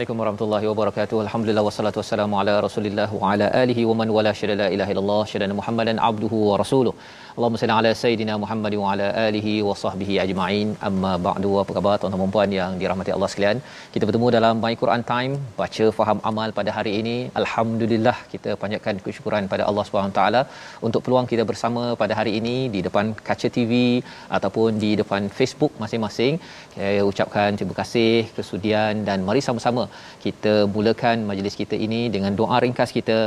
Assalamualaikum warahmatullahi wabarakatuh. Alhamdulillah wassalatu wassalamu ala Rasulillah wa ala alihi wa man wala syada la ilaha illallah syada Muhammadan abduhu wa rasuluh. Allahumma salli ala sayidina Muhammad wa ala alihi wa sahbihi ajma'in. Amma ba'du. Apa khabar tuan-tuan dan puan yang dirahmati Allah sekalian? Kita bertemu dalam My Quran Time, baca faham amal pada hari ini. Alhamdulillah kita panjatkan kesyukuran pada Allah Subhanahu taala untuk peluang kita bersama pada hari ini di depan kaca TV ataupun di depan Facebook masing-masing. Saya ucapkan terima kasih kesudian dan mari sama-sama kita mulakan majlis kita ini dengan doa ringkas kita.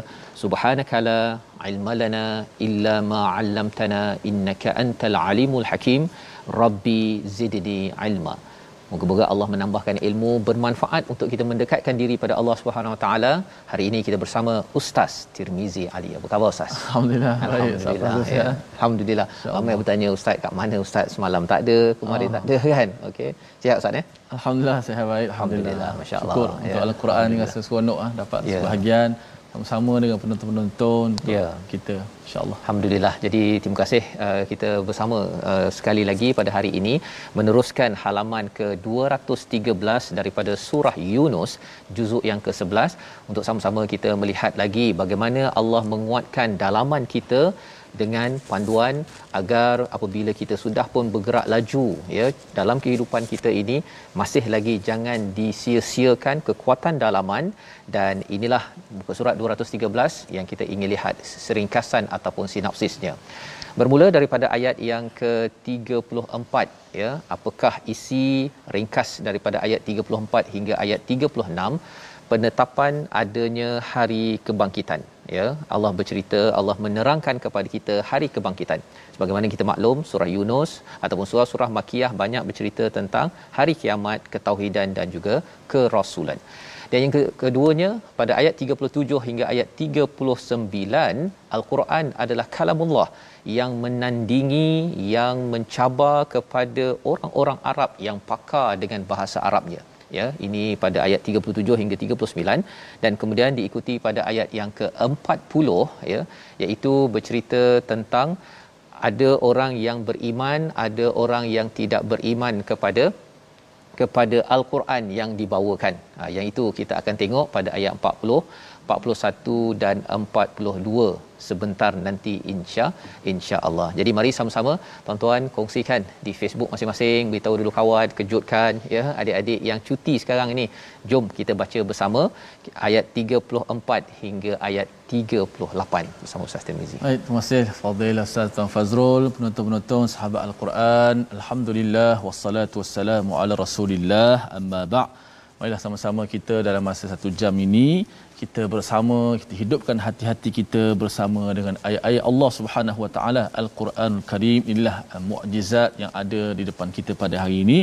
Subhanakala ilmalana illa ma 'allamtana innaka antal alimul hakim. Rabbi zidni ilma Moga-moga Allah menambahkan ilmu bermanfaat untuk kita mendekatkan diri pada Allah Subhanahu Wa Taala. Hari ini kita bersama Ustaz Tirmizi Ali. Apa khabar Ustaz? Alhamdulillah. Alhamdulillah. Ya. Alhamdulillah. Ramai bertanya Ustaz kat mana Ustaz semalam tak ada, kemarin oh. tak ada kan? Okey. Sihat Ustaz ya? Alhamdulillah saya baik. Alhamdulillah. Masya-Allah. Syukur ya. untuk Al-Quran rasa seronok ah dapat ya. sebahagian sama-sama dengan penonton-penonton ya. kita insyaallah alhamdulillah. Jadi terima kasih uh, kita bersama uh, sekali lagi pada hari ini meneruskan halaman ke 213 daripada surah Yunus juzuk yang ke-11 untuk sama-sama kita melihat lagi bagaimana Allah menguatkan dalaman kita dengan panduan agar apabila kita sudah pun bergerak laju ya dalam kehidupan kita ini masih lagi jangan disia-siakan kekuatan dalaman. Dan inilah muka surat 213 yang kita ingin lihat seringkasan ataupun sinopsisnya. Bermula daripada ayat yang ke-34 ya. Apakah isi ringkas daripada ayat 34 hingga ayat 36 penetapan adanya hari kebangkitan ya. Allah bercerita Allah menerangkan kepada kita hari kebangkitan. Sebagaimana kita maklum surah Yunus ataupun surah-surah makiyah banyak bercerita tentang hari kiamat ketauhidan dan juga kerasulan dan yang keduanya pada ayat 37 hingga ayat 39 al-Quran adalah kalamullah yang menandingi yang mencabar kepada orang-orang Arab yang pakar dengan bahasa Arabnya. Ya ini pada ayat 37 hingga 39 dan kemudian diikuti pada ayat yang ke-40 ya iaitu bercerita tentang ada orang yang beriman ada orang yang tidak beriman kepada kepada al-Quran yang dibawakan. Ha, yang itu kita akan tengok pada ayat 40 41 dan 42 sebentar nanti insya insya Allah. Jadi mari sama-sama tuan-tuan kongsikan di Facebook masing-masing, beritahu dulu kawan, kejutkan ya adik-adik yang cuti sekarang ini. Jom kita baca bersama ayat 34 hingga ayat 38 bersama Ustaz Tirmizi. Baik, terima kasih Fadil Ustaz Tuan Fazrul, penonton-penonton sahabat Al-Quran. Alhamdulillah wassalatu wassalamu ala Rasulillah. Amma ba' Marilah sama-sama kita dalam masa satu jam ini kita bersama kita hidupkan hati-hati kita bersama dengan ayat-ayat Allah Subhanahu Wa Taala Al-Quranul Karim. Inilah mukjizat yang ada di depan kita pada hari ini.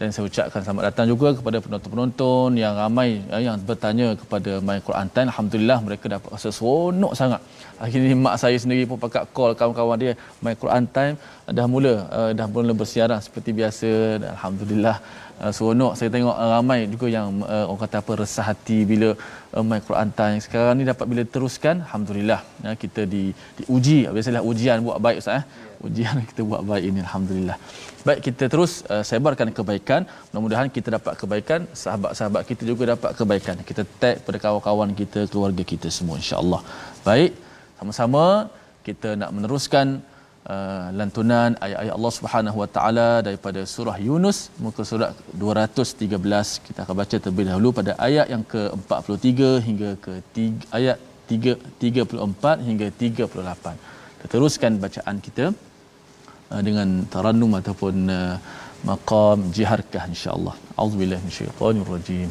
Dan saya ucapkan selamat datang juga kepada penonton-penonton yang ramai yang bertanya kepada My Quran Time. Alhamdulillah mereka dapat rasa seronok sangat. Akhirnya mak saya sendiri pun pakat call kawan-kawan dia My Quran Time. Dah mula uh, dah mula bersiaran seperti biasa. Dan alhamdulillah uh, seronok. Saya tengok uh, ramai juga yang uh, orang kata apa resah hati bila uh, main Quran time. Sekarang ni dapat bila teruskan alhamdulillah. Ya, kita di diuji. Biasalah ujian buat baik ustaz eh? Ujian kita buat baik ini alhamdulillah. Baik kita terus uh, sebarkan kebaikan. Mudah-mudahan kita dapat kebaikan. Sahabat-sahabat kita juga dapat kebaikan. Kita tag pada kawan-kawan kita keluarga kita semua insyaallah baik sama-sama kita nak meneruskan uh, lantunan ayat-ayat Allah Subhanahu Wa Taala daripada surah Yunus muka surat 213 kita akan baca terlebih dahulu pada ayat yang ke-43 hingga ke 3 ayat 3 34 hingga 38 kita teruskan bacaan kita uh, dengan tarannum ataupun uh, maqam jiharkah insyaallah auzubillahi minasyaitonir rajim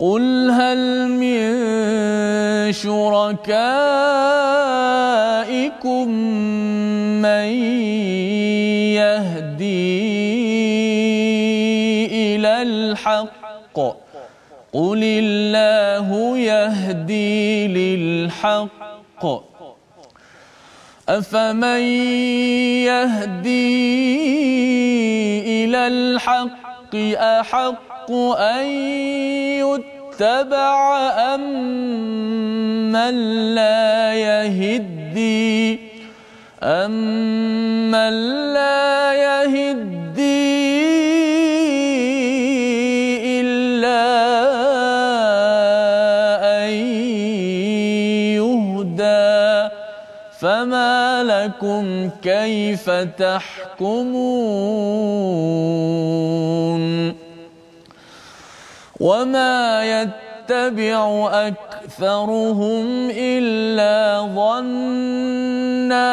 قل هل من شركائكم من يهدي إلى الحق قل الله يهدي للحق افمن يهدي إلى الحق أحق أن يتبع اتبع أمن لا يهدي؟ أمن لا يهدي إلا أن يهدى؟ فما لكم كيف تحكمون؟ وما يتبع اكثرهم الا ظنا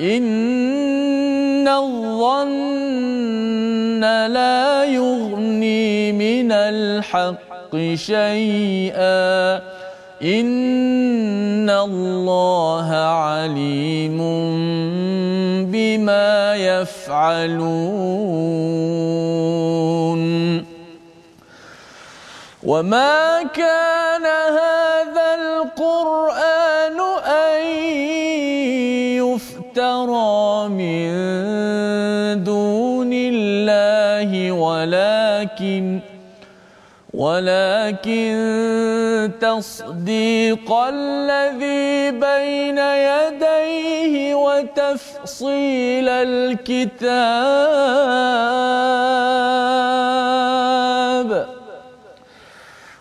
ان الظن لا يغني من الحق شيئا ان الله عليم بما يفعلون وما كان هذا القرآن أن يفترى من دون الله ولكن ولكن تصديق الذي بين يديه وتفصيل الكتاب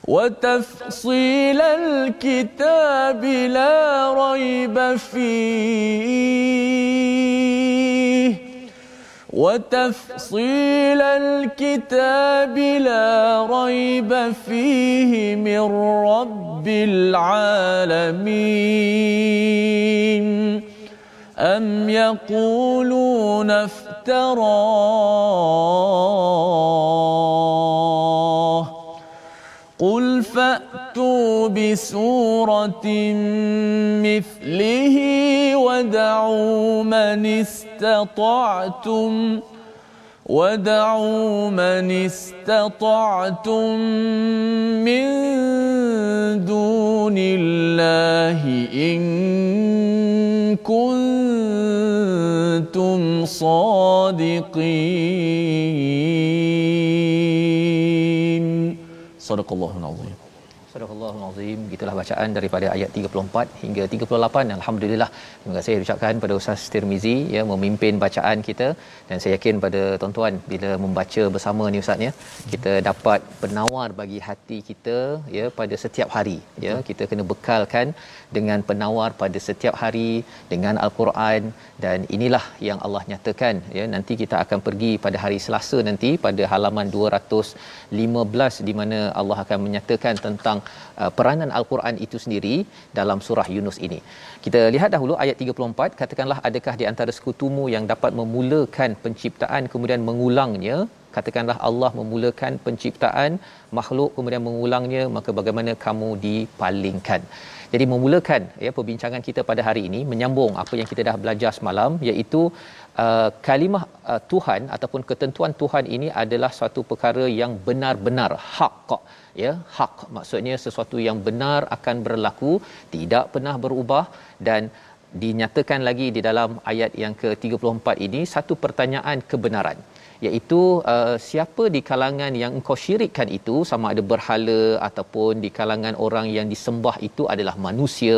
وتفصيل الكتاب لا ريب فيه. وتفصيل الكتاب لا ريب فيه من رب العالمين. أم يقولون افتراه بسورة مثله ودعوا من استطعتم ودعوا من استطعتم من دون الله إن كنتم صادقين. صدق الله العظيم. Astagfirullahalazim. Azim. Gitulah bacaan daripada ayat 34 hingga 38. Alhamdulillah. Terima kasih ucapkan pada Ustaz Tirmizi ya memimpin bacaan kita dan saya yakin pada tuan-tuan bila membaca bersama ni Ustaz ya, kita dapat penawar bagi hati kita ya pada setiap hari ya. Kita kena bekalkan dengan penawar pada setiap hari dengan al-Quran dan inilah yang Allah nyatakan ya. Nanti kita akan pergi pada hari Selasa nanti pada halaman 215 di mana Allah akan menyatakan tentang uh, peranan al-Quran itu sendiri dalam surah Yunus ini. Kita lihat dahulu ayat 34 katakanlah adakah di antara sekutumu yang dapat memulakan penciptaan kemudian mengulangnya katakanlah Allah memulakan penciptaan makhluk kemudian mengulangnya maka bagaimana kamu dipalingkan jadi memulakan ya perbincangan kita pada hari ini menyambung apa yang kita dah belajar semalam iaitu uh, kalimah uh, Tuhan ataupun ketentuan Tuhan ini adalah suatu perkara yang benar-benar hak ya. Hak maksudnya sesuatu yang benar akan berlaku tidak pernah berubah dan dinyatakan lagi di dalam ayat yang ke-34 ini satu pertanyaan kebenaran iaitu uh, siapa di kalangan yang engkau syirikkan itu sama ada berhala ataupun di kalangan orang yang disembah itu adalah manusia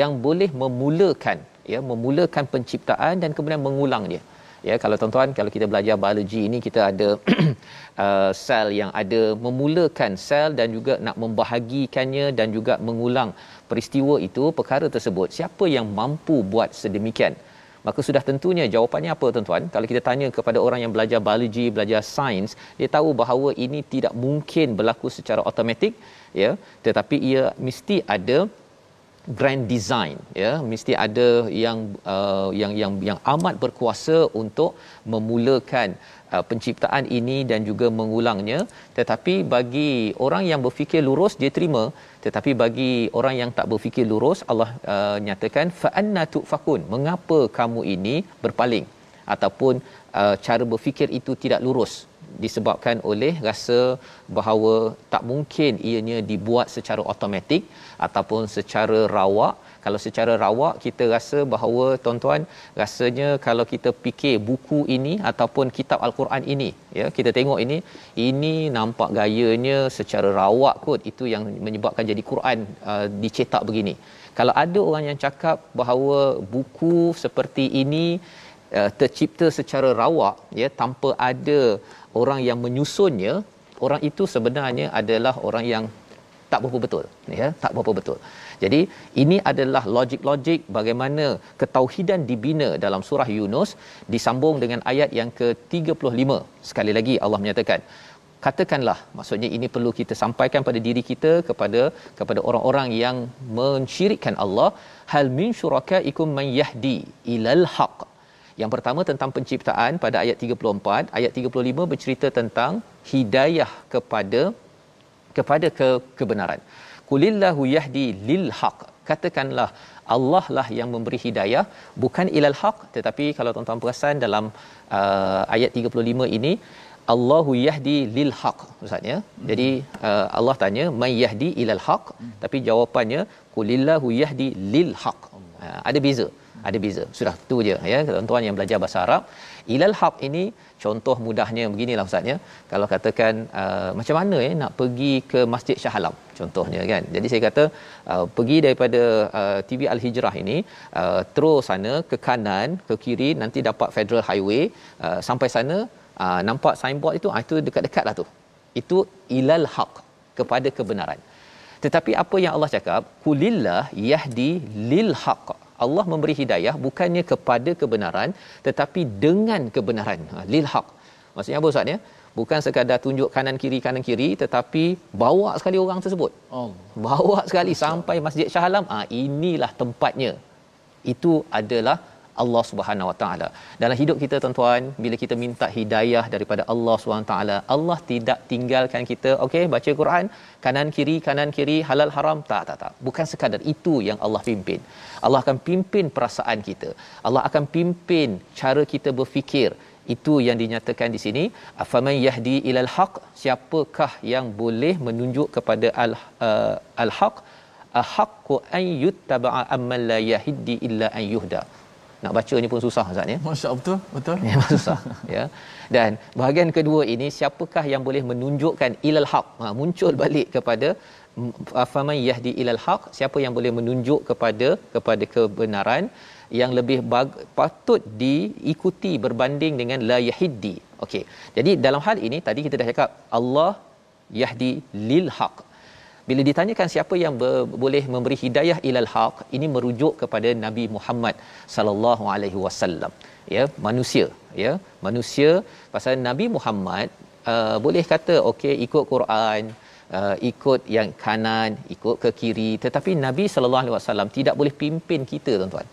yang boleh memulakan ya memulakan penciptaan dan kemudian mengulang dia. Ya kalau tuan-tuan kalau kita belajar biologi ini kita ada uh, sel yang ada memulakan sel dan juga nak membahagikannya dan juga mengulang peristiwa itu perkara tersebut. Siapa yang mampu buat sedemikian maka sudah tentunya jawapannya apa tuan-tuan? Kalau kita tanya kepada orang yang belajar biologi belajar sains dia tahu bahawa ini tidak mungkin berlaku secara automatik ya. Tetapi ia mesti ada grand design ya. Mesti ada yang uh, yang yang yang amat berkuasa untuk memulakan uh, penciptaan ini dan juga mengulangnya. Tetapi bagi orang yang berfikir lurus dia terima. Tetapi bagi orang yang tak berfikir lurus Allah uh, nyatakan fa anna tufakun. Mengapa kamu ini berpaling? Ataupun uh, cara berfikir itu tidak lurus disebabkan oleh rasa bahawa tak mungkin ianya dibuat secara automatik ataupun secara rawak kalau secara rawak kita rasa bahawa tuan-tuan rasanya kalau kita fikir buku ini ataupun kitab al-Quran ini ya kita tengok ini ini nampak gayanya secara rawak kot. Itu yang menyebabkan jadi Quran uh, dicetak begini. Kalau ada orang yang cakap bahawa buku seperti ini uh, tercipta secara rawak ya tanpa ada orang yang menyusunnya orang itu sebenarnya adalah orang yang tak berapa betul ya tak berapa betul jadi ini adalah logik-logik bagaimana ketauhidan dibina dalam surah Yunus disambung dengan ayat yang ke-35 sekali lagi Allah menyatakan katakanlah maksudnya ini perlu kita sampaikan pada diri kita kepada kepada orang-orang yang mensyirikkan Allah hal min syurakaikum man yahdi ilal haq yang pertama tentang penciptaan pada ayat 34 ayat 35 bercerita tentang hidayah kepada kepada ke kebenaran kulillahu yahdi lil haq. Katakanlah Allah lah yang memberi hidayah bukan ilal haq. Tetapi kalau tuan-tuan perasan dalam uh, ayat 35 ini Allahu yahdi lil haq maksudnya hmm. jadi uh, Allah tanya may yahdi ilal haq? Hmm. tapi jawapannya kulillahu yahdi lil haq. Uh, ada beza ada beza. Sudah tu je ya. Tuan-tuan yang belajar bahasa Arab ilal haq ini contoh mudahnya beginilah ustaznya kalau katakan uh, macam mana ya nak pergi ke Masjid Shah Alam contohnya kan. Jadi saya kata uh, pergi daripada uh, TV Al Hijrah ini uh, terus sana ke kanan ke kiri nanti dapat Federal Highway. Uh, sampai sana uh, nampak signboard itu uh, itu dekat-dekatlah tu. Itu ilal haq kepada kebenaran. Tetapi apa yang Allah cakap? Kulillah yahdi lil haq Allah memberi hidayah bukannya kepada kebenaran tetapi dengan kebenaran. Ha, lil haq. Maksudnya apa ustaz ya? Bukan sekadar tunjuk kanan kiri kanan kiri tetapi bawa sekali orang tersebut. Oh. bawa sekali sampai masjid Shah Alam. Ah inilah tempatnya. Itu adalah Allah Subhanahu Wa Taala. Dalam hidup kita tuan-tuan, bila kita minta hidayah daripada Allah Subhanahu Taala, Allah tidak tinggalkan kita, okey, baca Quran, kanan kiri kanan kiri halal haram tak tak tak. Bukan sekadar itu yang Allah pimpin. Allah akan pimpin perasaan kita. Allah akan pimpin cara kita berfikir. Itu yang dinyatakan di sini, afaman yahdi ilal haq, siapakah yang boleh menunjuk kepada al uh, al haq? Ahaqqu an yuttaba'a amman la yahdi illa an yuhda nak baca ni pun susah Ustaz ya. Masya-Allah betul, betul. Memang susah ya. Dan bahagian kedua ini siapakah yang boleh menunjukkan ilal haq? Ha, muncul balik kepada faman yahdi ilal haq, siapa yang boleh menunjuk kepada kepada kebenaran yang lebih bag- patut diikuti berbanding dengan la yahdi. Okey. Jadi dalam hal ini tadi kita dah cakap Allah yahdi lil haq bila ditanyakan siapa yang ber, boleh memberi hidayah ilal haq ini merujuk kepada Nabi Muhammad sallallahu alaihi wasallam. Ya manusia. Ya manusia pasal Nabi Muhammad uh, boleh kata okey ikut Quran uh, ikut yang kanan ikut ke kiri. Tetapi Nabi sallallahu alaihi wasallam tidak boleh pimpin kita tuan-tuan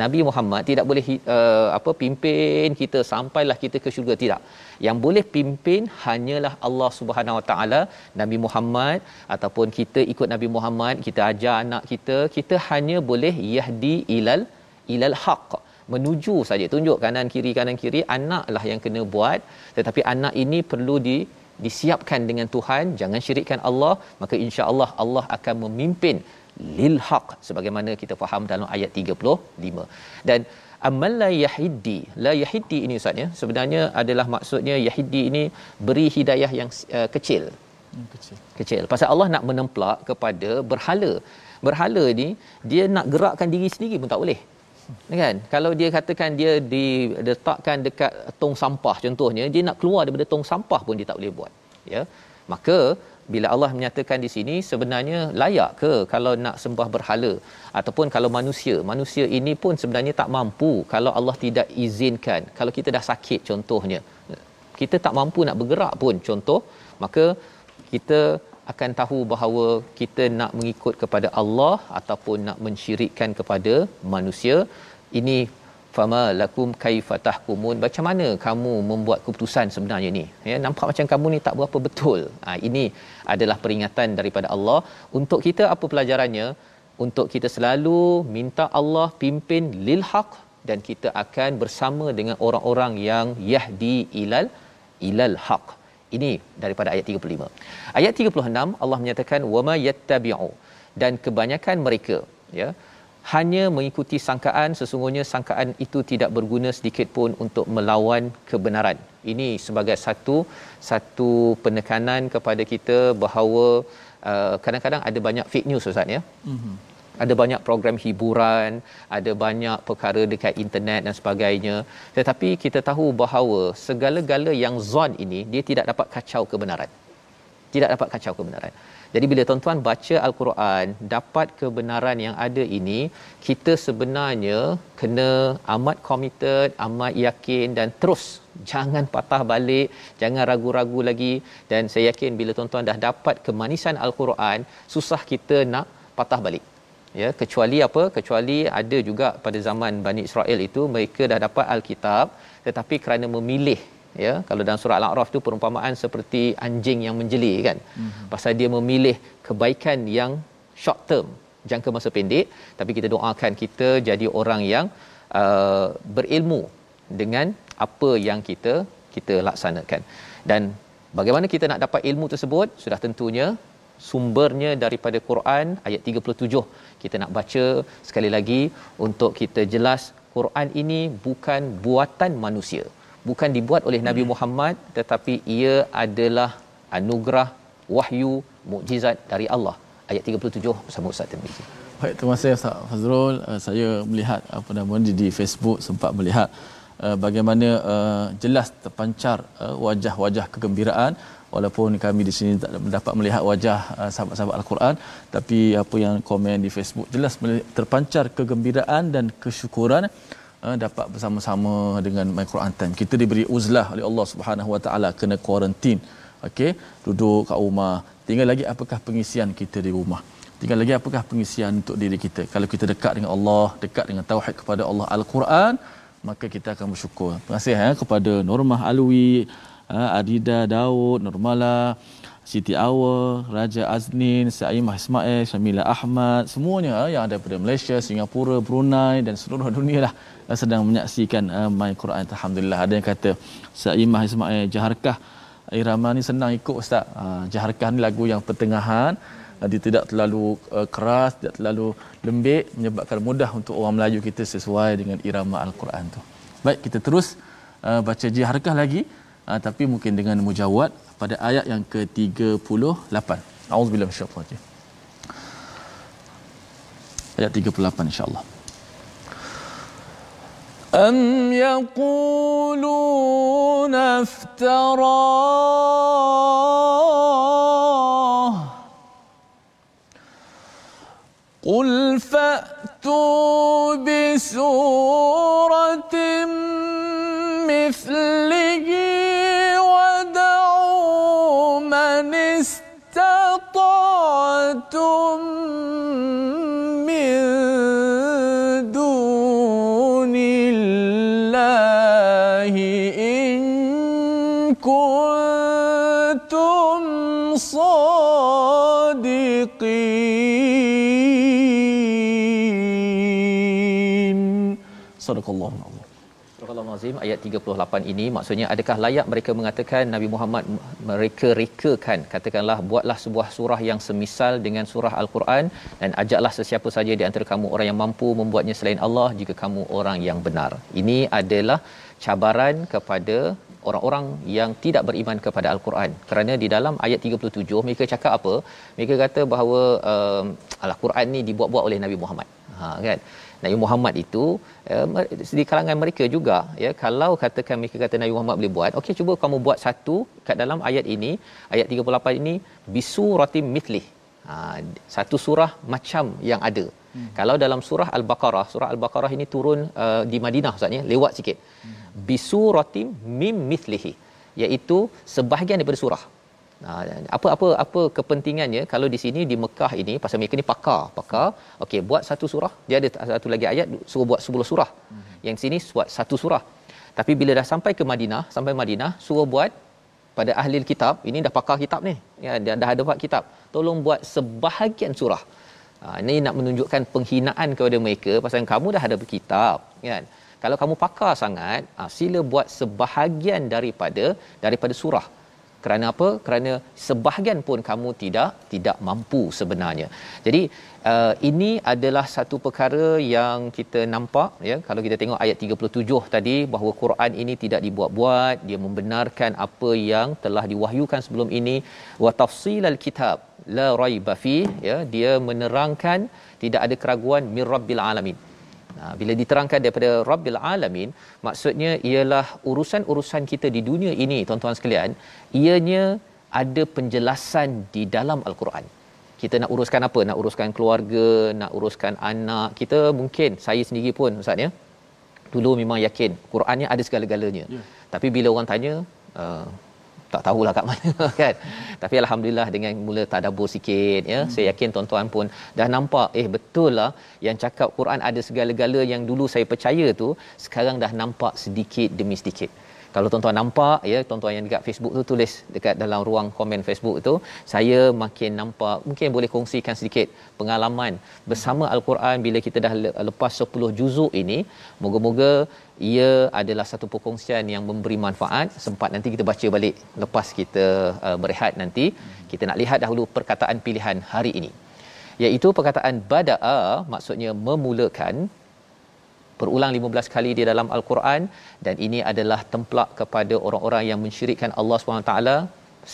Nabi Muhammad tidak boleh uh, apa pimpin kita sampailah kita ke syurga. Tidak. Yang boleh pimpin hanyalah Allah Subhanahu Wa Taala, Nabi Muhammad ataupun kita ikut Nabi Muhammad, kita ajar anak kita, kita hanya boleh yahdi ilal ilal haq. Menuju saja. Tunjuk kanan kiri kanan kiri anaklah yang kena buat. Tetapi anak ini perlu di disiapkan dengan Tuhan. Jangan syirikkan Allah. Maka insya-Allah Allah akan memimpin lil haq sebagaimana kita faham dalam ayat 35 dan amal la yahidi la yahidi ini ustaz ya sebenarnya adalah maksudnya yahidi ini beri hidayah yang uh, kecil. Hmm, kecil. Kecil. Pasal Allah nak menemplak kepada berhala. Berhala ni dia nak gerakkan diri sendiri pun tak boleh. Kan? Kalau dia katakan dia diletakkan dekat tong sampah contohnya dia nak keluar daripada tong sampah pun dia tak boleh buat ya. Maka bila Allah menyatakan di sini sebenarnya layak ke kalau nak sembah berhala? Ataupun kalau manusia? Manusia ini pun sebenarnya tak mampu kalau Allah tidak izinkan. Kalau kita dah sakit contohnya. Kita tak mampu nak bergerak pun contoh maka kita akan tahu bahawa kita nak mengikut kepada Allah ataupun nak mensyirikkan kepada manusia. Ini fama lakum kaifa tahkumun. Macam mana kamu membuat keputusan sebenarnya ni? Ya nampak macam kamu ni tak berapa betul. Ha, ini adalah peringatan daripada Allah. Untuk kita apa pelajarannya? Untuk kita selalu minta Allah pimpin lil haq dan kita akan bersama dengan orang-orang yang yahdi ilal ilal haq. Ini daripada ayat 35 ayat 36 Allah menyatakan wama yattabi'u. Dan kebanyakan mereka ya hanya mengikuti sangkaan sesungguhnya sangkaan itu tidak berguna sedikit pun untuk melawan kebenaran. Ini sebagai satu satu penekanan kepada kita bahawa uh, kadang-kadang ada banyak fake news ustaz ya? Mm-hmm. ada banyak program hiburan ada banyak perkara dekat internet dan sebagainya. Tetapi kita tahu bahawa segala-gala yang zon ini dia tidak dapat kacau kebenaran. Tidak dapat kacau kebenaran jadi bila tuan-tuan baca al-Quran, dapat kebenaran yang ada ini, kita sebenarnya kena amat committed, amat yakin dan terus jangan patah balik, jangan ragu-ragu lagi dan saya yakin bila tuan-tuan dah dapat kemanisan al-Quran, susah kita nak patah balik. Ya, kecuali apa? Kecuali ada juga pada zaman Bani Israel itu mereka dah dapat al-Kitab tetapi kerana memilih ya kalau dalam surah al-a'raf tu perumpamaan seperti anjing yang menjeli kan? Mm-hmm. pasal dia memilih kebaikan yang short term jangka masa pendek. Tapi kita doakan kita jadi orang yang uh, berilmu dengan apa yang kita kita laksanakan. Dan bagaimana kita nak dapat ilmu tersebut? Sudah tentunya sumbernya daripada Quran ayat 37 kita nak baca sekali lagi untuk kita jelas Quran ini bukan buatan manusia bukan dibuat oleh Nabi hmm. Muhammad tetapi ia adalah anugerah wahyu mukjizat dari Allah ayat 37 bersama Ustaz Tirmizi. Baik terima kasih Ustaz Fazrul uh, saya melihat apa nama di, di Facebook sempat melihat uh, bagaimana uh, jelas terpancar uh, wajah-wajah kegembiraan walaupun kami di sini tak dapat melihat wajah uh, sahabat-sahabat al-Quran tapi apa yang komen di Facebook jelas terpancar kegembiraan dan kesyukuran uh, dapat bersama-sama dengan my Quran time. Kita diberi uzlah oleh Allah Subhanahu Wa Taala kena kuarantin. Okey, duduk kat rumah. Tinggal lagi apakah pengisian kita di rumah? Tinggal lagi apakah pengisian untuk diri kita? Kalau kita dekat dengan Allah, dekat dengan tauhid kepada Allah Al-Quran, maka kita akan bersyukur. Terima kasih ya kepada Normah Alwi, uh, Adida Daud, Normala, Siti Awa, Raja Aznin, Saimah Ismail, Syamila Ahmad, semuanya yang ada daripada Malaysia, Singapura, Brunei dan seluruh dunia lah sedang menyaksikan uh, My Quran. Alhamdulillah. Ada yang kata Saimah Ismail Jaharkah irama ni senang ikut ustaz? Uh, Jaharkah ni lagu yang pertengahan uh, dia tidak terlalu uh, keras tidak terlalu lembik menyebabkan mudah untuk orang Melayu kita sesuai dengan irama al-Quran tu. Baik kita terus uh, baca Jaharkah lagi. Uh, tapi mungkin dengan mujawad pada ayat yang ke-38 auzubillahi minasyaitanir ayat 38 insyaallah أم يقولون افتراه قل فأتوا بسورة sadaqallahu alazim Surah Al-Azim ayat 38 ini maksudnya adakah layak mereka mengatakan Nabi Muhammad mereka rekakan katakanlah buatlah sebuah surah yang semisal dengan surah Al-Quran dan ajaklah sesiapa saja di antara kamu orang yang mampu membuatnya selain Allah jika kamu orang yang benar. Ini adalah cabaran kepada orang-orang yang tidak beriman kepada Al-Quran. Kerana di dalam ayat 37 mereka cakap apa? Mereka kata bahawa uh, Al-Quran ni dibuat-buat oleh Nabi Muhammad. Ha kan? Nabi Muhammad itu uh, di kalangan mereka juga ya kalau katakan mereka kata Nabi Muhammad boleh buat okey cuba kamu buat satu kat dalam ayat ini ayat 38 ini bisuratim mithlih ha, satu surah macam yang ada hmm. kalau dalam surah al-baqarah surah al-baqarah ini turun uh, di Madinah ustaz ya lewat sikit hmm. bisuratim mim mithlihi iaitu sebahagian daripada surah apa apa apa kepentingannya kalau di sini di Mekah ini pasal mereka ni pakar pakar. Okey buat satu surah. Dia ada satu lagi ayat suruh buat 10 surah. Hmm. yang sini buat satu surah. Tapi bila dah sampai ke Madinah sampai Madinah suruh buat pada ahli kitab. Ini dah pakar kitab ni. Ya dah, dah ada buat kitab. Tolong buat sebahagian surah. Ha, ini nak menunjukkan penghinaan kepada mereka pasal kamu dah ada kitab kan? Kalau kamu pakar sangat ha, sila buat sebahagian daripada daripada surah kerana apa? Kerana sebahagian pun kamu tidak tidak mampu sebenarnya. Jadi uh, ini adalah satu perkara yang kita nampak ya. Kalau kita tengok ayat 37 tadi bahawa Quran ini tidak dibuat-buat dia membenarkan apa yang telah diwahyukan sebelum ini. Wa tafsilal kitab la raiba fi ya. Dia menerangkan tidak ada keraguan mir rabbil alamin Ha, bila diterangkan daripada Rabbil Alamin, maksudnya ialah urusan-urusan kita di dunia ini, tuan-tuan sekalian, ianya ada penjelasan di dalam Al-Quran. Kita nak uruskan apa? Nak uruskan keluarga, nak uruskan anak. Kita mungkin, saya sendiri pun, Ustaz ya, dulu memang yakin Qurannya ada segala-galanya. Yeah. Tapi bila orang tanya, uh, tak tahulah kat mana kan tapi alhamdulillah dengan mula tadabbur sikit ya hmm. saya yakin tuan-tuan pun dah nampak eh betul lah yang cakap Quran ada segala-gala yang dulu saya percaya tu sekarang dah nampak sedikit demi sedikit kalau tuan-tuan nampak ya tuan-tuan yang dekat Facebook tu tulis dekat dalam ruang komen Facebook tu saya makin nampak mungkin boleh kongsikan sedikit pengalaman bersama al-Quran bila kita dah lepas 10 juzuk ini. Moga-moga ia adalah satu perkongsian yang memberi manfaat. Sempat nanti kita baca balik lepas kita uh, berehat nanti. Kita nak lihat dahulu perkataan pilihan hari ini. Iaitu perkataan bada'a maksudnya memulakan berulang 15 kali di dalam al-Quran dan ini adalah templak kepada orang-orang yang mensyirikkan Allah SWT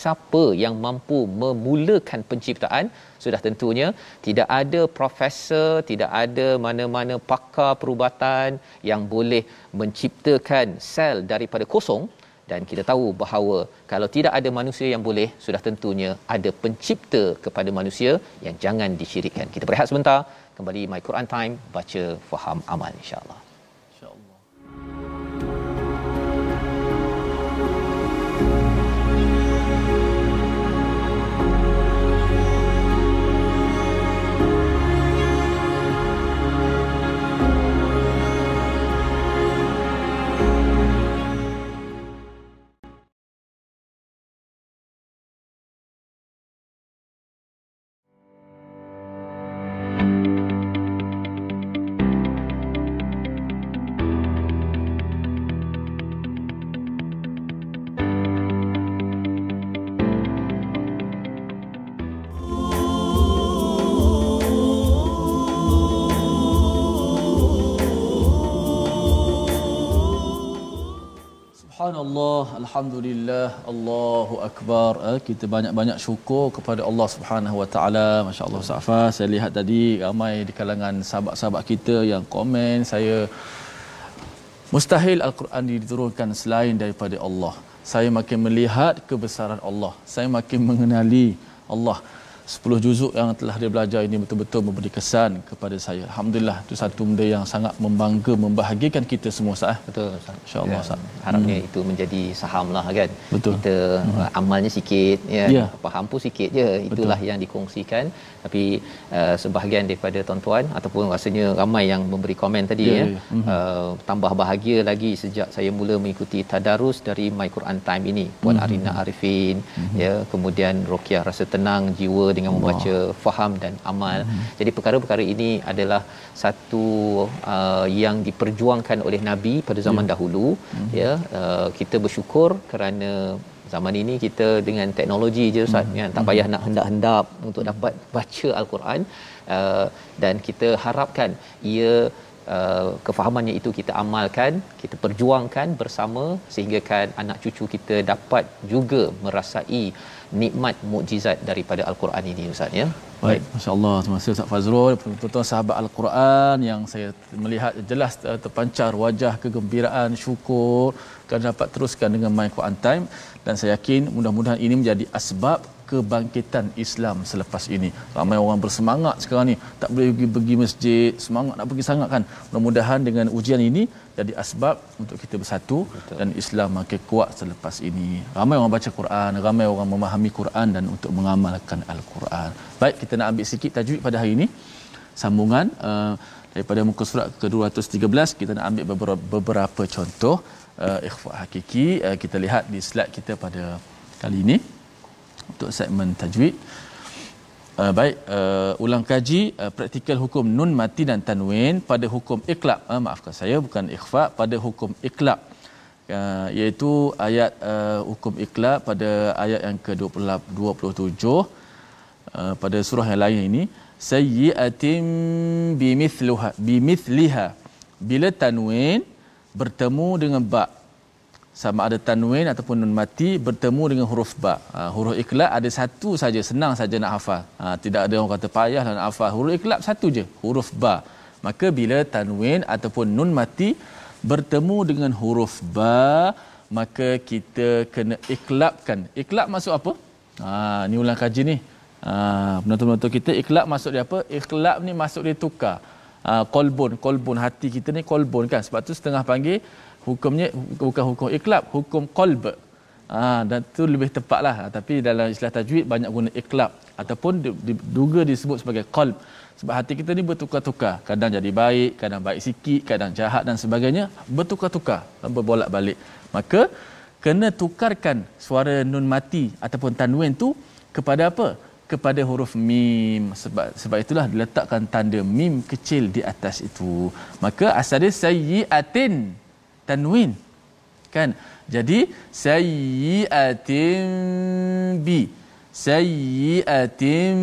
siapa yang mampu memulakan penciptaan? Sudah tentunya tidak ada profesor tidak ada mana-mana pakar perubatan yang boleh menciptakan sel daripada kosong dan kita tahu bahawa kalau tidak ada manusia yang boleh sudah tentunya ada pencipta kepada manusia yang jangan disyirikkan. Kita berehat sebentar kembali my Quran time baca faham amal insyaallah Subhanallah, Alhamdulillah, Allahu Akbar. Eh, kita banyak-banyak syukur kepada Allah Subhanahu Wa Taala. Masya Allah, Safa. Saya lihat tadi ramai di kalangan sahabat-sahabat kita yang komen. Saya mustahil Al-Quran diturunkan selain daripada Allah. Saya makin melihat kebesaran Allah. Saya makin mengenali Allah. 10 juzuk yang telah dia belajar ini betul-betul memberi kesan kepada saya. Alhamdulillah itu satu benda yang sangat membangga membahagiakan kita semua sah. Betul Ustaz. Insya-Allah ya, Harapnya hmm. itu menjadi saham lah kan. Betul. Kita hmm. amalnya sikit ya. ya. Faham pun sikit je. Itulah betul. yang dikongsikan. Tapi uh, sebahagian daripada tuan-tuan ataupun rasanya ramai yang memberi komen tadi ya. ya. ya. Hmm. Uh, tambah bahagia lagi sejak saya mula mengikuti tadarus dari My Quran Time ini. Puan hmm. Arina Arifin hmm. ya kemudian Rokiah rasa tenang jiwa dengan membaca Allah. faham dan amal. Hmm. Jadi perkara-perkara ini adalah satu uh, yang diperjuangkan oleh Nabi pada zaman ya. dahulu hmm. ya uh, kita bersyukur kerana zaman ini kita dengan teknologi je Ustaz hmm. ya tak payah hmm. nak hendap-hendap untuk dapat baca al-Quran uh, dan kita harapkan ia Uh, kefahamannya itu kita amalkan, kita perjuangkan bersama sehingga kan anak cucu kita dapat juga merasai nikmat mukjizat daripada al-Quran ini ustaz ya. Baik, masya-Allah terima kasih Ustaz Fazrul, tuan-tuan sahabat al-Quran yang saya melihat jelas terpancar wajah kegembiraan, syukur kan dapat teruskan dengan My Quran Time dan saya yakin mudah-mudahan ini menjadi asbab kebangkitan Islam selepas ini. Ramai orang bersemangat sekarang ni tak boleh pergi, pergi masjid, semangat nak pergi sangat kan. Mudah-mudahan dengan ujian ini jadi asbab untuk kita bersatu Betul. dan Islam makin kuat selepas ini. Ramai orang baca Quran, ramai orang memahami Quran dan untuk mengamalkan Al-Quran. Baik, kita nak ambil sikit tajwid pada hari ini. Sambungan uh, daripada muka surat ke-213 kita nak ambil beberapa, beberapa contoh uh, ikhfa hakiki uh, kita lihat di slide kita pada kali ini untuk segmen tajwid. Uh, baik, uh, ulang kaji uh, praktikal hukum nun mati dan tanwin pada hukum iqlab. Uh, maafkan saya bukan ikhfa pada hukum iqlab. Uh, iaitu ayat uh, hukum iqlab pada ayat yang ke-27 uh, pada surah yang lain ini sayyi'atin bimithluha bimithliha bila tanwin bertemu dengan ba sama ada tanwin ataupun nun mati bertemu dengan huruf ba. Ha, huruf iklab ada satu saja, senang saja nak hafal. Ha, tidak ada orang kata payah nak hafal. Huruf iklab satu je, huruf ba. Maka bila tanwin ataupun nun mati bertemu dengan huruf ba, maka kita kena iklabkan. Iklab maksud apa? Ha, ni ulang kaji ni. Ha, penonton-penonton kita iklab maksud dia apa? Iklab ni maksud dia tukar. Ha, kolbun, kolbun hati kita ni kolbun kan. Sebab tu setengah panggil hukumnya bukan hukum iklab hukum qalb. Ha, dan tu lebih tepatlah. Ha, tapi dalam istilah tajwid banyak guna iklab ataupun diduga disebut sebagai qalb. Sebab hati kita ni bertukar-tukar. Kadang jadi baik kadang baik sikit kadang jahat dan sebagainya bertukar-tukar berbolak-balik maka kena tukarkan suara nun mati ataupun tanwin tu kepada apa? Kepada huruf mim. Sebab sebab itulah diletakkan tanda mim kecil di atas itu. Maka asal dia sayyiatin tanwin. Kan? Jadi sayyi'atin bi. Sayyi'atin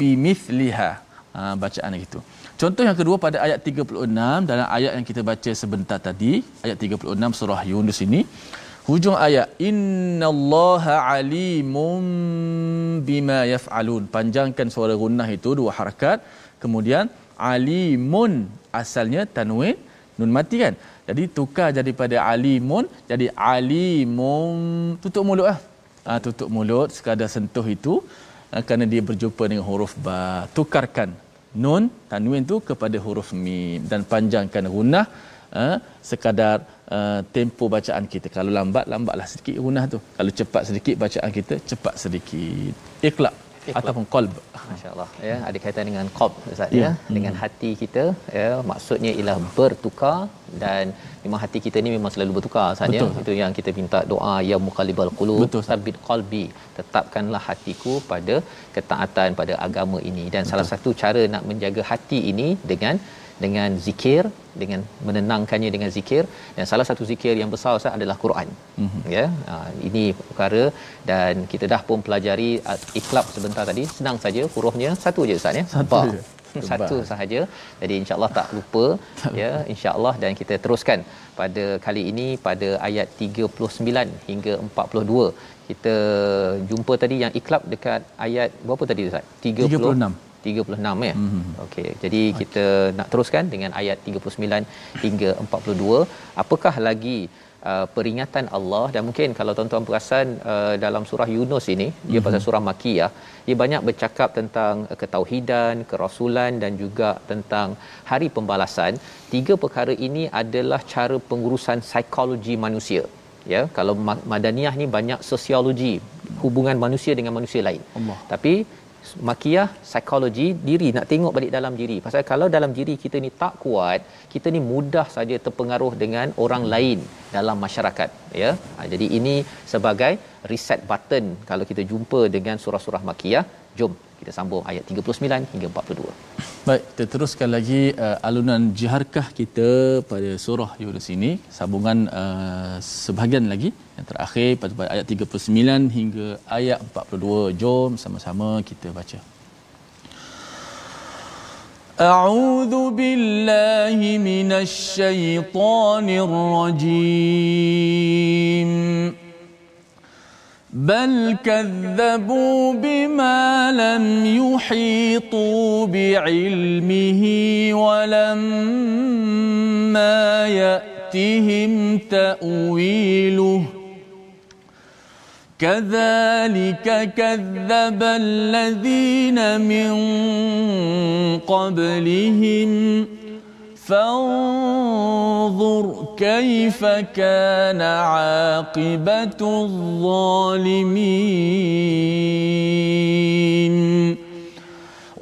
bimithliha ha, bacaan gitu. Contoh yang kedua pada ayat 36 dalam ayat yang kita baca sebentar tadi. Ayat 36 surah yunus ini. Hujung ayat innallaha alimun bima yaf'alun. Panjangkan suara gunnah itu dua harakat. Kemudian alimun asalnya tanwin nun mati kan jadi tukar daripada alimun jadi alimun tutup mulut ah. Tutup mulut sekadar sentuh itu ha, kerana dia berjumpa dengan huruf ba. Tukarkan nun tanwin tu kepada huruf mim dan panjangkan gunnah ha, sekadar uh, tempo bacaan kita. Kalau lambat lambatlah sedikit gunnah tu. Kalau cepat sedikit bacaan kita cepat sedikit. Ikhlas ataupun qalb masyaallah. Ya ada kaitan dengan qalb ustaz ya, ya. dengan hmm. hati kita ya maksudnya ialah bertukar dan memang hati kita ni memang selalu bertukar ustaz ya. Itu yang kita minta doa ya muqallibal qulub. Sabit qalbi. Tetapkanlah hatiku pada ketaatan pada agama ini. Dan Betul. salah satu cara nak menjaga hati ini dengan dengan zikir dengan menenangkannya dengan zikir dan salah satu zikir yang besar Ustaz adalah Quran. Mm-hmm. Ya. Uh, ini perkara dan kita dah pun pelajari uh, ikhlab sebentar tadi senang saja hurufnya satu je Ustaz ya. Satu. satu sahaja. Jadi insya-Allah tak lupa ya insya-Allah dan kita teruskan pada kali ini pada ayat 39 hingga 42. Kita jumpa tadi yang ikhlab dekat ayat berapa tadi Ustaz? 30 36. 36 ya. Mm-hmm. Okey. Jadi okay. kita nak teruskan dengan ayat 39 hingga 42. Apakah lagi uh, peringatan Allah dan mungkin kalau tuan-tuan perasan uh, dalam surah Yunus ini, mm-hmm. dia pasal surah Makiyah, dia banyak bercakap tentang uh, ketauhidan, kerasulan dan juga tentang hari pembalasan. Tiga perkara ini adalah cara pengurusan psikologi manusia. Ya, kalau madaniyah ni banyak sosiologi hubungan manusia dengan manusia lain. Allah. Tapi makiyah psikologi diri. Nak tengok balik dalam diri. Pasal kalau dalam diri kita ni tak kuat kita ni mudah saja terpengaruh dengan orang lain dalam masyarakat ya. Ha, jadi ini sebagai reset button kalau kita jumpa dengan surah-surah makiyah jom kita sambung ayat 39 hingga 42 baik kita teruskan lagi uh, alunan jiharkah kita pada surah Yunus ini sambungan uh, sebahagian lagi yang terakhir pada ayat 39 hingga ayat 42 jom sama-sama kita baca أعوذ بالله من الشيطان الرجيم بل كذبوا بما لم يحيطوا بعلمه ولما يأتهم تأويله كذلك كذب الذين من قبلهم فانظر كيف كان عاقبة الظالمين.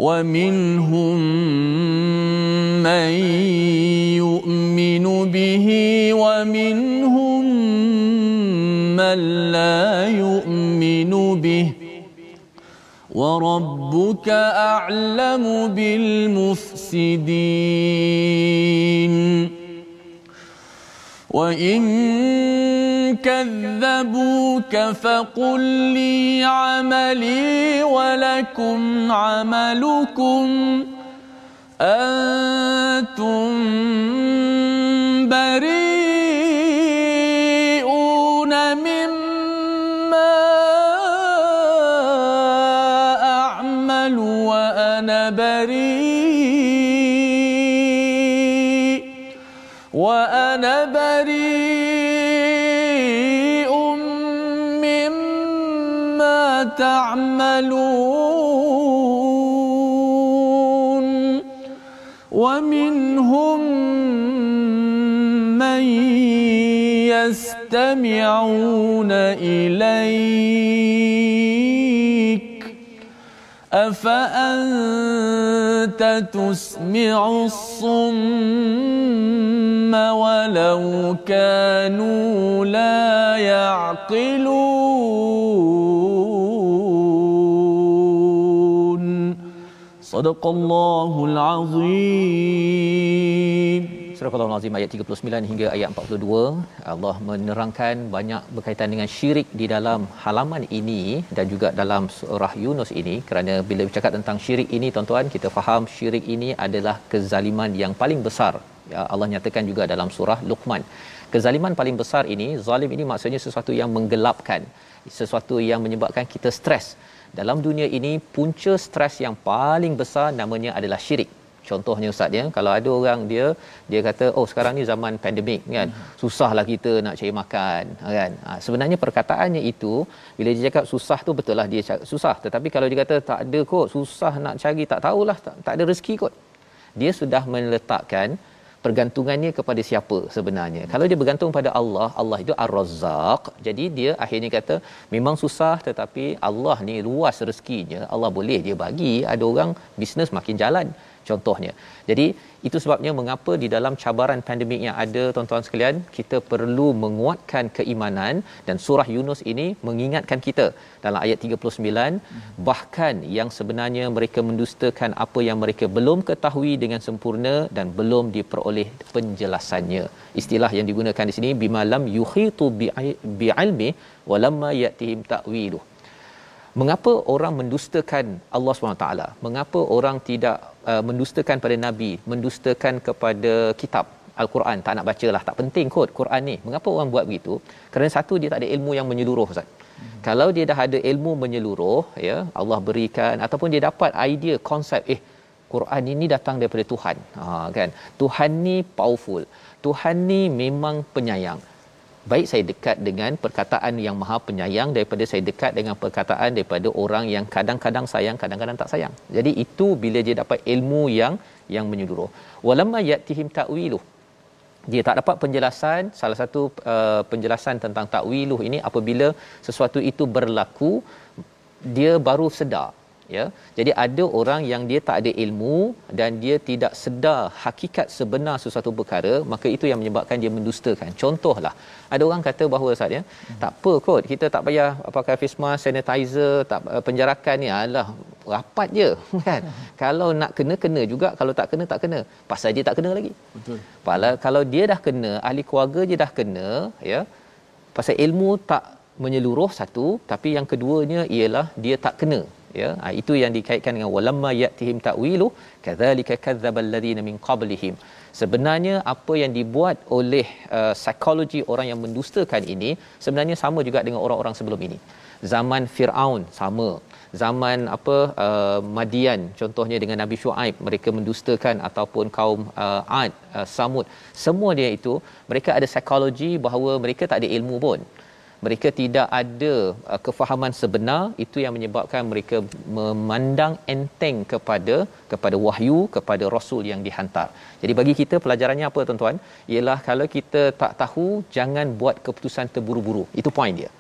ومنهم من يؤمن به ومنهم من لا يؤمن وربك أعلم بالمفسدين. وإن كذبوك فقل لي عملي ولكم عملكم. أنتم بريئون وأنا بريء مما تعملون. ومنهم من يستمعون إليك. افانت تسمع الصم ولو كانوا لا يعقلون. صدق الله العظيم. Surah Al-Azim ayat 39 hingga ayat 42 Allah menerangkan banyak berkaitan dengan syirik di dalam halaman ini dan juga dalam surah Yunus ini. Kerana bila bercakap tentang syirik ini tuan-tuan kita faham syirik ini adalah kezaliman yang paling besar. Ya Allah nyatakan juga dalam surah Luqman. Kezaliman paling besar ini zalim ini maksudnya sesuatu yang menggelapkan sesuatu yang menyebabkan kita stres. Dalam dunia ini punca stres yang paling besar namanya adalah syirik contohnya ustaz ya kalau ada orang dia dia kata oh sekarang ni zaman pandemik kan. Susahlah kita nak cari makan kan. Ha, sebenarnya perkataannya itu bila dia cakap susah tu betul lah dia cakap susah. Tetapi kalau dia kata tak ada kot susah nak cari tak tahulah tak, tak ada rezeki kot dia sudah meletakkan pergantungannya kepada siapa sebenarnya. Kalau dia bergantung pada Allah Allah itu Ar-Razzaq. Jadi dia akhirnya kata memang susah tetapi Allah ni luas rezekinya. Allah boleh dia bagi ada orang bisnes makin jalan contohnya. Jadi itu sebabnya mengapa di dalam cabaran pandemik yang ada tuan-tuan sekalian kita perlu menguatkan keimanan dan surah Yunus ini mengingatkan kita dalam ayat 39 bahkan yang sebenarnya mereka mendustakan apa yang mereka belum ketahui dengan sempurna dan belum diperoleh penjelasannya. Istilah yang digunakan di sini bimalam yuhitu bi'ilmi walamma yatihim ta'wilu. Mengapa orang mendustakan Allah SWT? Mengapa orang tidak uh, mendustakan pada Nabi, mendustakan kepada kitab Al-Quran, tak nak baca lah, tak penting kot Quran ni. Mengapa orang buat begitu? Kerana satu, dia tak ada ilmu yang menyeluruh Ustaz. Hmm. Kalau dia dah ada ilmu menyeluruh, ya Allah berikan, ataupun dia dapat idea, konsep, eh Quran ini datang daripada Tuhan. Ha, kan? Tuhan ni powerful. Tuhan ni memang penyayang baik saya dekat dengan perkataan yang maha penyayang daripada saya dekat dengan perkataan daripada orang yang kadang-kadang sayang kadang-kadang tak sayang. Jadi itu bila dia dapat ilmu yang yang menyeluruh. Walamma yatihim ta'wilu dia tak dapat penjelasan salah satu uh, penjelasan tentang ta'wiluh ini apabila sesuatu itu berlaku dia baru sedar ya. Jadi ada orang yang dia tak ada ilmu dan dia tidak sedar hakikat sebenar sesuatu perkara maka itu yang menyebabkan dia mendustakan. Contohlah ada orang kata bahawa Ustaz ya hmm. tak apa kot kita tak payah pakai face mask sanitizer tak uh, penjarakan ni. Alah rapat je kan? Hmm. kalau nak kena kena juga kalau tak kena tak kena. Pasal dia tak kena lagi. Betul. Pala, kalau dia dah kena ahli keluarga dia dah kena ya pasal ilmu tak menyeluruh satu tapi yang keduanya ialah dia tak kena ya ha, itu yang dikaitkan dengan walamma yatihim ta'wilu kadzalika kadzdzabal ladina min qablihim. Sebenarnya apa yang dibuat oleh uh, psikologi orang yang mendustakan ini sebenarnya sama juga dengan orang-orang sebelum ini. Zaman Firaun sama. Zaman apa uh, Madian contohnya dengan Nabi Shu'aib mereka mendustakan ataupun kaum uh, Ad uh, Samud. Semua dia itu mereka ada psikologi bahawa mereka tak ada ilmu pun mereka tidak ada uh, kefahaman sebenar itu yang menyebabkan mereka memandang enteng kepada kepada wahyu kepada rasul yang dihantar. Jadi bagi kita pelajarannya apa tuan-tuan? Ialah kalau kita tak tahu jangan buat keputusan terburu-buru. Itu point dia.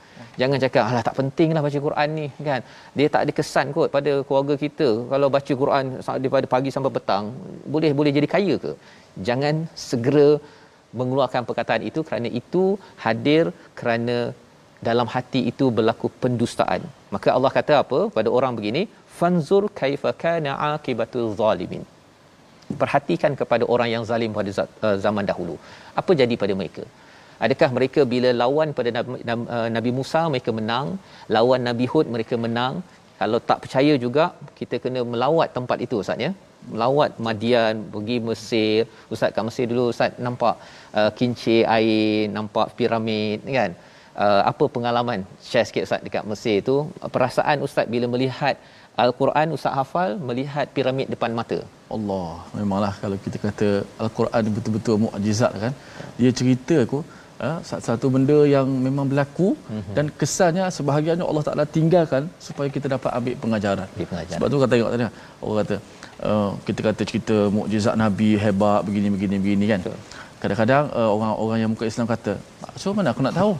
Jangan cakap alah tak pentinglah baca Quran ni kan. Dia tak ada kesan kot pada keluarga kita kalau baca Quran daripada pagi sampai petang boleh boleh jadi kaya ke? Jangan segera mengeluarkan perkataan itu kerana itu hadir kerana dalam hati itu berlaku pendustaan. Maka Allah kata apa? Pada orang begini fanzur kaifa kana aqibatul zalimin. Perhatikan kepada orang yang zalim pada uh, zaman dahulu. Apa jadi pada mereka? Adakah mereka bila lawan pada Nabi, uh, Nabi Musa mereka menang? Lawan Nabi Hud mereka menang? Kalau tak percaya juga kita kena melawat tempat itu ustaz ya. Melawat Madian pergi Mesir. Ustaz kat Mesir dulu ustaz nampak uh, kincir air nampak piramid kan uh, apa pengalaman share sikit ustaz dekat Mesir tu perasaan ustaz bila melihat Al-Quran ustaz hafal melihat piramid depan mata Allah memanglah kalau kita kata Al-Quran betul-betul mukjizat kan dia cerita aku uh, satu benda yang memang berlaku mm-hmm. dan kesannya sebahagiannya Allah Taala tinggalkan supaya kita dapat ambil pengajaran. pengajaran. Sebab tu kata tengok tadi orang kata uh, kita kata cerita mukjizat nabi hebat begini begini begini kan. Betul. Kadang-kadang uh, orang-orang yang muka Islam kata, "So mana aku nak tahu?"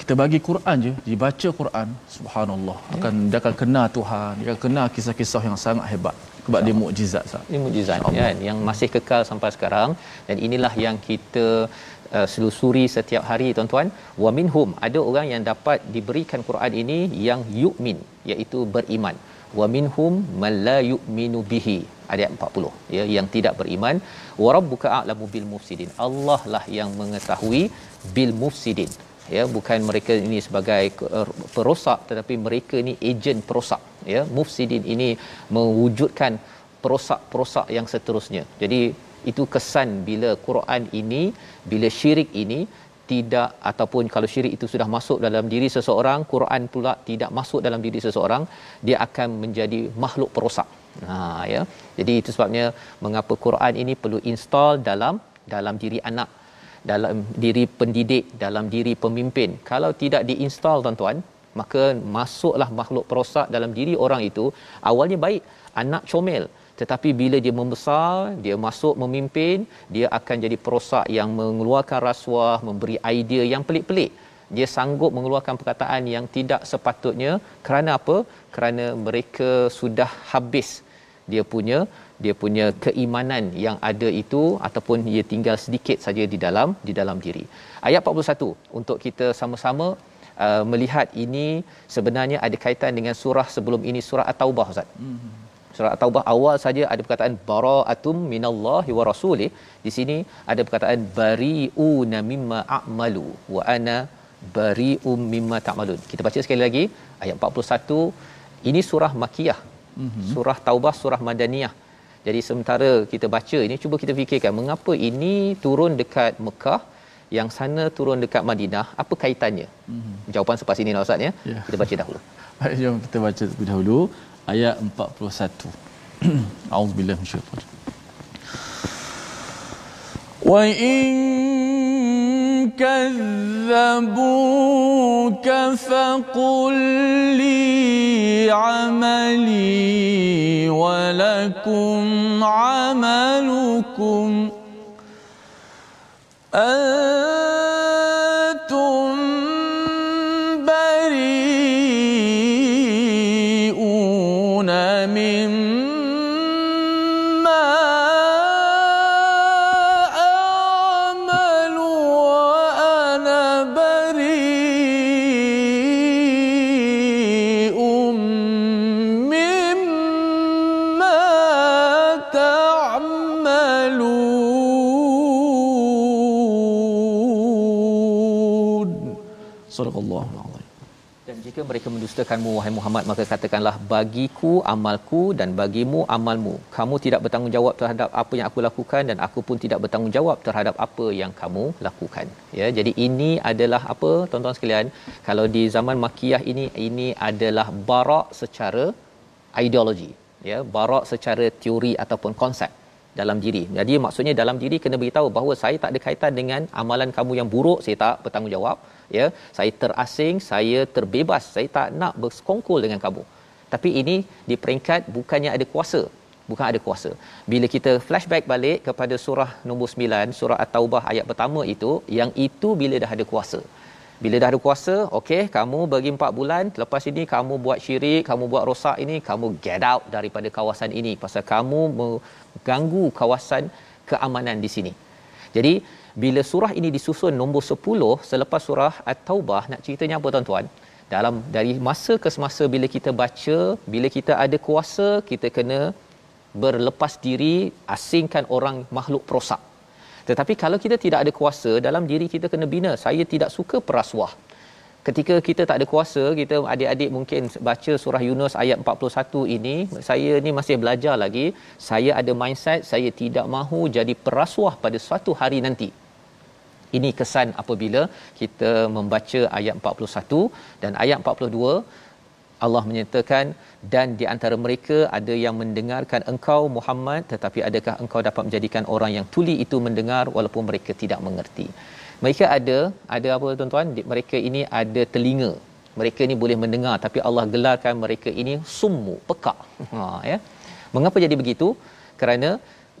Kita bagi Quran je dibaca Quran subhanallah. Ya. akan dia akan kenal Tuhan dia akan kenal kisah-kisah yang sangat hebat. Sebab dia mukjizat sah. Ini mukjizat kan yang masih kekal sampai sekarang. Dan inilah yang kita uh, selusuri setiap hari tuan-tuan. Wa minhum ada orang yang dapat diberikan Quran ini yang yu'min iaitu beriman. Wa minhum man la yu'minu bihi ayat 40 ya yang tidak beriman. Wa rabbuka a'lamu bil mufsidin Allah lah yang mengetahui bil mufsidin ya bukan mereka ini sebagai er, perosak tetapi mereka ini ejen perosak. Ya mufsidin ini mewujudkan perosak-perosak yang seterusnya. Jadi itu kesan bila Quran ini bila syirik ini tidak ataupun kalau syirik itu sudah masuk dalam diri seseorang Quran pula tidak masuk dalam diri seseorang dia akan menjadi makhluk perosak. Ha ya. Jadi itu sebabnya mengapa Quran ini perlu install dalam dalam diri anak dalam diri pendidik dalam diri pemimpin. Kalau tidak diinstal tuan-tuan maka masuklah makhluk perosak dalam diri orang itu. Awalnya baik anak comel. Tetapi bila dia membesar dia masuk memimpin dia akan jadi perosak yang mengeluarkan rasuah memberi idea yang pelik-pelik. Dia sanggup mengeluarkan perkataan yang tidak sepatutnya. Kerana apa? Kerana mereka sudah habis. Dia punya dia punya keimanan yang ada itu ataupun ia tinggal sedikit saja di dalam di dalam diri. Ayat 41 untuk kita sama-sama uh, melihat ini sebenarnya ada kaitan dengan surah sebelum ini surah At-Taubah Ustaz. Mm-hmm. Surah At-Taubah awal saja ada perkataan bara'atum minallahi wa rasulih. Di sini ada perkataan bari'una mimma a'malu wa ana bari'um mimma ta'malun. Kita baca sekali lagi ayat 41. Ini surah Makiyah. Mm-hmm. Surah Taubah surah Madaniyah. Jadi sementara kita baca ini cuba kita fikirkan mengapa ini turun dekat Mekah yang sana turun dekat Madinah apa kaitannya? Mm-hmm. Jawapan selepas ini lah Ustaz ya. Yeah. Kita baca dahulu. Baik jom kita baca terlebih dahulu ayat 41. Auzubillahi minasyaitanir. Wa in كذبوك فقل لي عملي ولكم عملكم أنتم بريئون Sadaqallahu alazim. Dan jika mereka mendustakanmu wahai Muhammad maka katakanlah bagiku amalku dan bagimu amalmu. Kamu tidak bertanggungjawab terhadap apa yang aku lakukan dan aku pun tidak bertanggungjawab terhadap apa yang kamu lakukan. Ya, jadi ini adalah apa tuan-tuan sekalian? Kalau di zaman Makkiyah ini ini adalah barak secara ideologi, ya, barak secara teori ataupun konsep dalam diri. Jadi maksudnya dalam diri kena beritahu bahawa saya tak ada kaitan dengan amalan kamu yang buruk, saya tak bertanggungjawab ya. Saya terasing saya terbebas saya tak nak bersekongkol dengan kamu. Tapi ini di peringkat bukannya ada kuasa bukan ada kuasa. Bila kita flashback balik kepada surah nombor 9 surah at-taubah ayat pertama itu yang itu bila dah ada kuasa. Bila dah ada kuasa okey kamu bagi 4 bulan lepas ini kamu buat syirik kamu buat rosak ini kamu get out daripada kawasan ini. Pasal kamu mengganggu kawasan keamanan di sini jadi bila surah ini disusun nombor 10 selepas surah At-Taubah nak ceritanya apa tuan-tuan? Dalam dari masa ke semasa bila kita baca, bila kita ada kuasa, kita kena berlepas diri, asingkan orang makhluk perosak. Tetapi kalau kita tidak ada kuasa, dalam diri kita kena bina. Saya tidak suka perasuah. Ketika kita tak ada kuasa, kita adik-adik mungkin baca surah Yunus ayat 41 ini, saya ni masih belajar lagi. Saya ada mindset, saya tidak mahu jadi perasuah pada suatu hari nanti. Ini kesan apabila kita membaca ayat 41 dan ayat 42 Allah menyatakan dan di antara mereka ada yang mendengarkan engkau Muhammad tetapi adakah engkau dapat menjadikan orang yang tuli itu mendengar walaupun mereka tidak mengerti. Mereka ada ada apa tuan-tuan? Mereka ini ada telinga. Mereka ini boleh mendengar tapi Allah gelarkan mereka ini summu, pekak. Ha ya. Mengapa jadi begitu? Kerana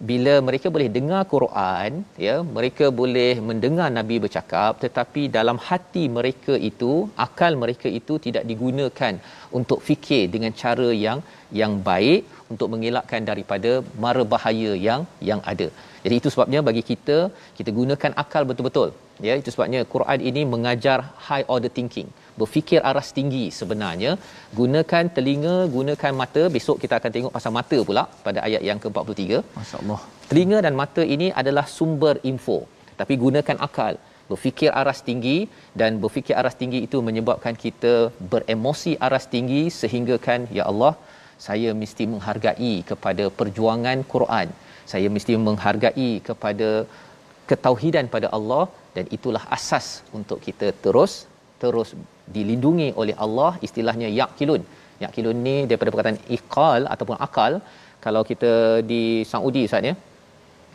bila mereka boleh dengar Quran ya mereka boleh mendengar nabi bercakap tetapi dalam hati mereka itu akal mereka itu tidak digunakan untuk fikir dengan cara yang yang baik untuk mengelakkan daripada mara bahaya yang yang ada jadi itu sebabnya bagi kita kita gunakan akal betul-betul. Ya itu sebabnya Quran ini mengajar high order thinking berfikir aras tinggi sebenarnya. Gunakan telinga gunakan mata. Besok kita akan tengok pasal mata pula pada ayat yang ke-43. Masyaallah. Telinga dan mata ini adalah sumber info. Tapi gunakan akal berfikir aras tinggi. Dan berfikir aras tinggi itu menyebabkan kita beremosi aras tinggi sehingga kan ya Allah saya mesti menghargai kepada perjuangan Quran saya mesti menghargai kepada ketauhidan pada Allah dan itulah asas untuk kita terus terus dilindungi oleh Allah istilahnya yaqilun yaqilun ni daripada perkataan iqal ataupun akal kalau kita di Saudi Ustaz ya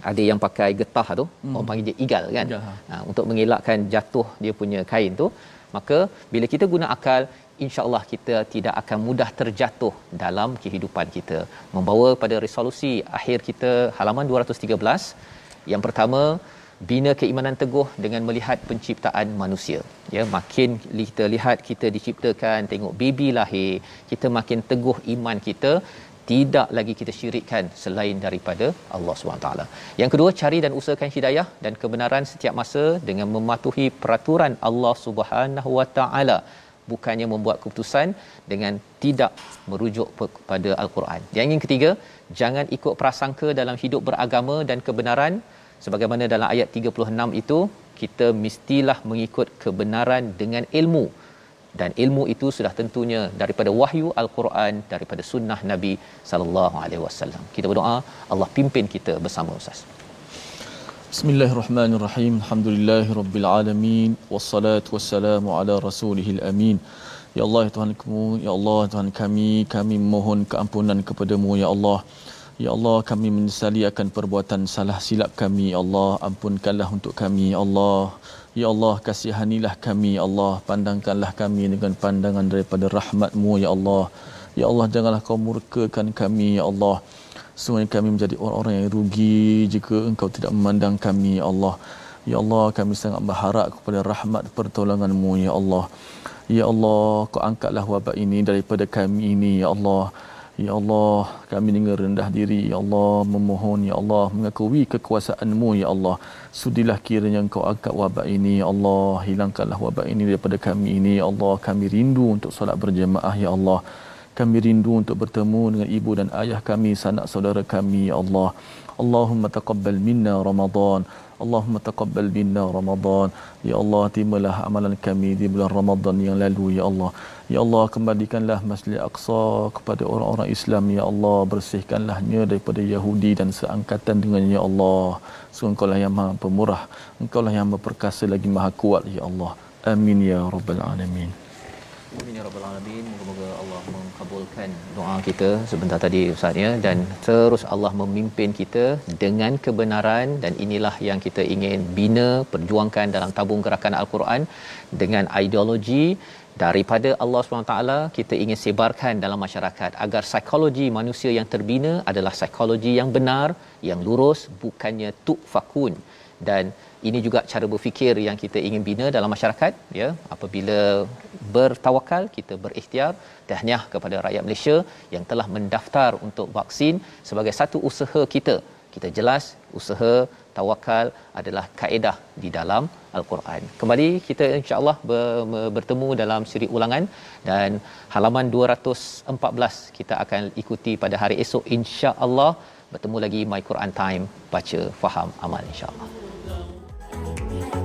ada yang pakai getah tu hmm. orang panggil dia igal kan ya. ha, untuk mengelakkan jatuh dia punya kain tu maka bila kita guna akal insyaallah kita tidak akan mudah terjatuh dalam kehidupan kita. Membawa pada resolusi akhir kita halaman 213 yang pertama bina keimanan teguh dengan melihat penciptaan manusia. Ya makin kita lihat kita diciptakan tengok baby lahir kita makin teguh iman kita tidak lagi kita syirikkan selain daripada Allah SWT. Yang kedua, cari dan usahakan hidayah dan kebenaran setiap masa dengan mematuhi peraturan Allah Subhanahu Wa Taala bukannya membuat keputusan dengan tidak merujuk kepada Al-Quran. Yang ketiga, jangan ikut prasangka dalam hidup beragama dan kebenaran sebagaimana dalam ayat 36 itu kita mestilah mengikut kebenaran dengan ilmu dan ilmu itu sudah tentunya daripada wahyu al-Quran daripada sunnah Nabi sallallahu alaihi wasallam. Kita berdoa Allah pimpin kita bersama Ustaz. Bismillahirrahmanirrahim. Alhamdulillahirabbil alamin wassalatu wassalamu ala rasulihil amin. Ya Allah ya Tuhanku, ya Allah Tuhan kami, kami mohon keampunan kepadamu ya Allah. Ya Allah kami menyesali akan perbuatan salah silap kami Ya Allah ampunkanlah untuk kami Ya Allah Ya Allah kasihanilah kami Ya Allah pandangkanlah kami dengan pandangan daripada rahmatmu Ya Allah Ya Allah janganlah kau murkakan kami Ya Allah Semuanya kami menjadi orang-orang yang rugi Jika engkau tidak memandang kami Ya Allah Ya Allah kami sangat berharap kepada rahmat pertolonganmu Ya Allah Ya Allah kau angkatlah wabak ini daripada kami ini Ya Allah Ya Allah, kami dengan rendah diri, Ya Allah, memohon, Ya Allah, mengakui kekuasaanmu, Ya Allah. Sudilah kiranya engkau angkat wabak ini, Ya Allah. Hilangkanlah wabak ini daripada kami ini, Ya Allah. Kami rindu untuk solat berjemaah, Ya Allah. Kami rindu untuk bertemu dengan ibu dan ayah kami, sanak saudara kami, Ya Allah. Allahumma taqabbal minna Ramadan Allahumma taqabbal minna Ramadan. Ya Allah, terimalah amalan kami di bulan Ramadan yang lalu ya Allah. Ya Allah, kembalikanlah Masjid Aqsa kepada orang-orang Islam ya Allah. Bersihkanlahnya daripada Yahudi dan seangkatan dengannya ya Allah. Sungguh engkau lah yang maha pemurah. Engkau lah yang perkasa lagi maha kuat ya Allah. Amin ya rabbal alamin. Amin ya rabbal alamin. Moga-moga Allah mengabulkan doa kita sebentar tadi Ustaz ya dan terus Allah memimpin kita dengan kebenaran. Dan inilah yang kita ingin bina perjuangkan dalam tabung gerakan Al-Quran dengan ideologi. Daripada Allah SWT kita ingin sebarkan dalam masyarakat agar psikologi manusia yang terbina adalah psikologi yang benar yang lurus bukannya tuk fakun. Dan ini juga cara berfikir yang kita ingin bina dalam masyarakat ya apabila bertawakal kita berikhtiar tahniah kepada rakyat Malaysia yang telah mendaftar untuk vaksin sebagai satu usaha kita kita jelas usaha tawakal adalah kaedah di dalam al-Quran. Kembali kita insya-Allah ber- bertemu dalam siri ulangan dan halaman 214 kita akan ikuti pada hari esok insya-Allah bertemu lagi My Quran Time baca faham amal insya-Allah. Thank you.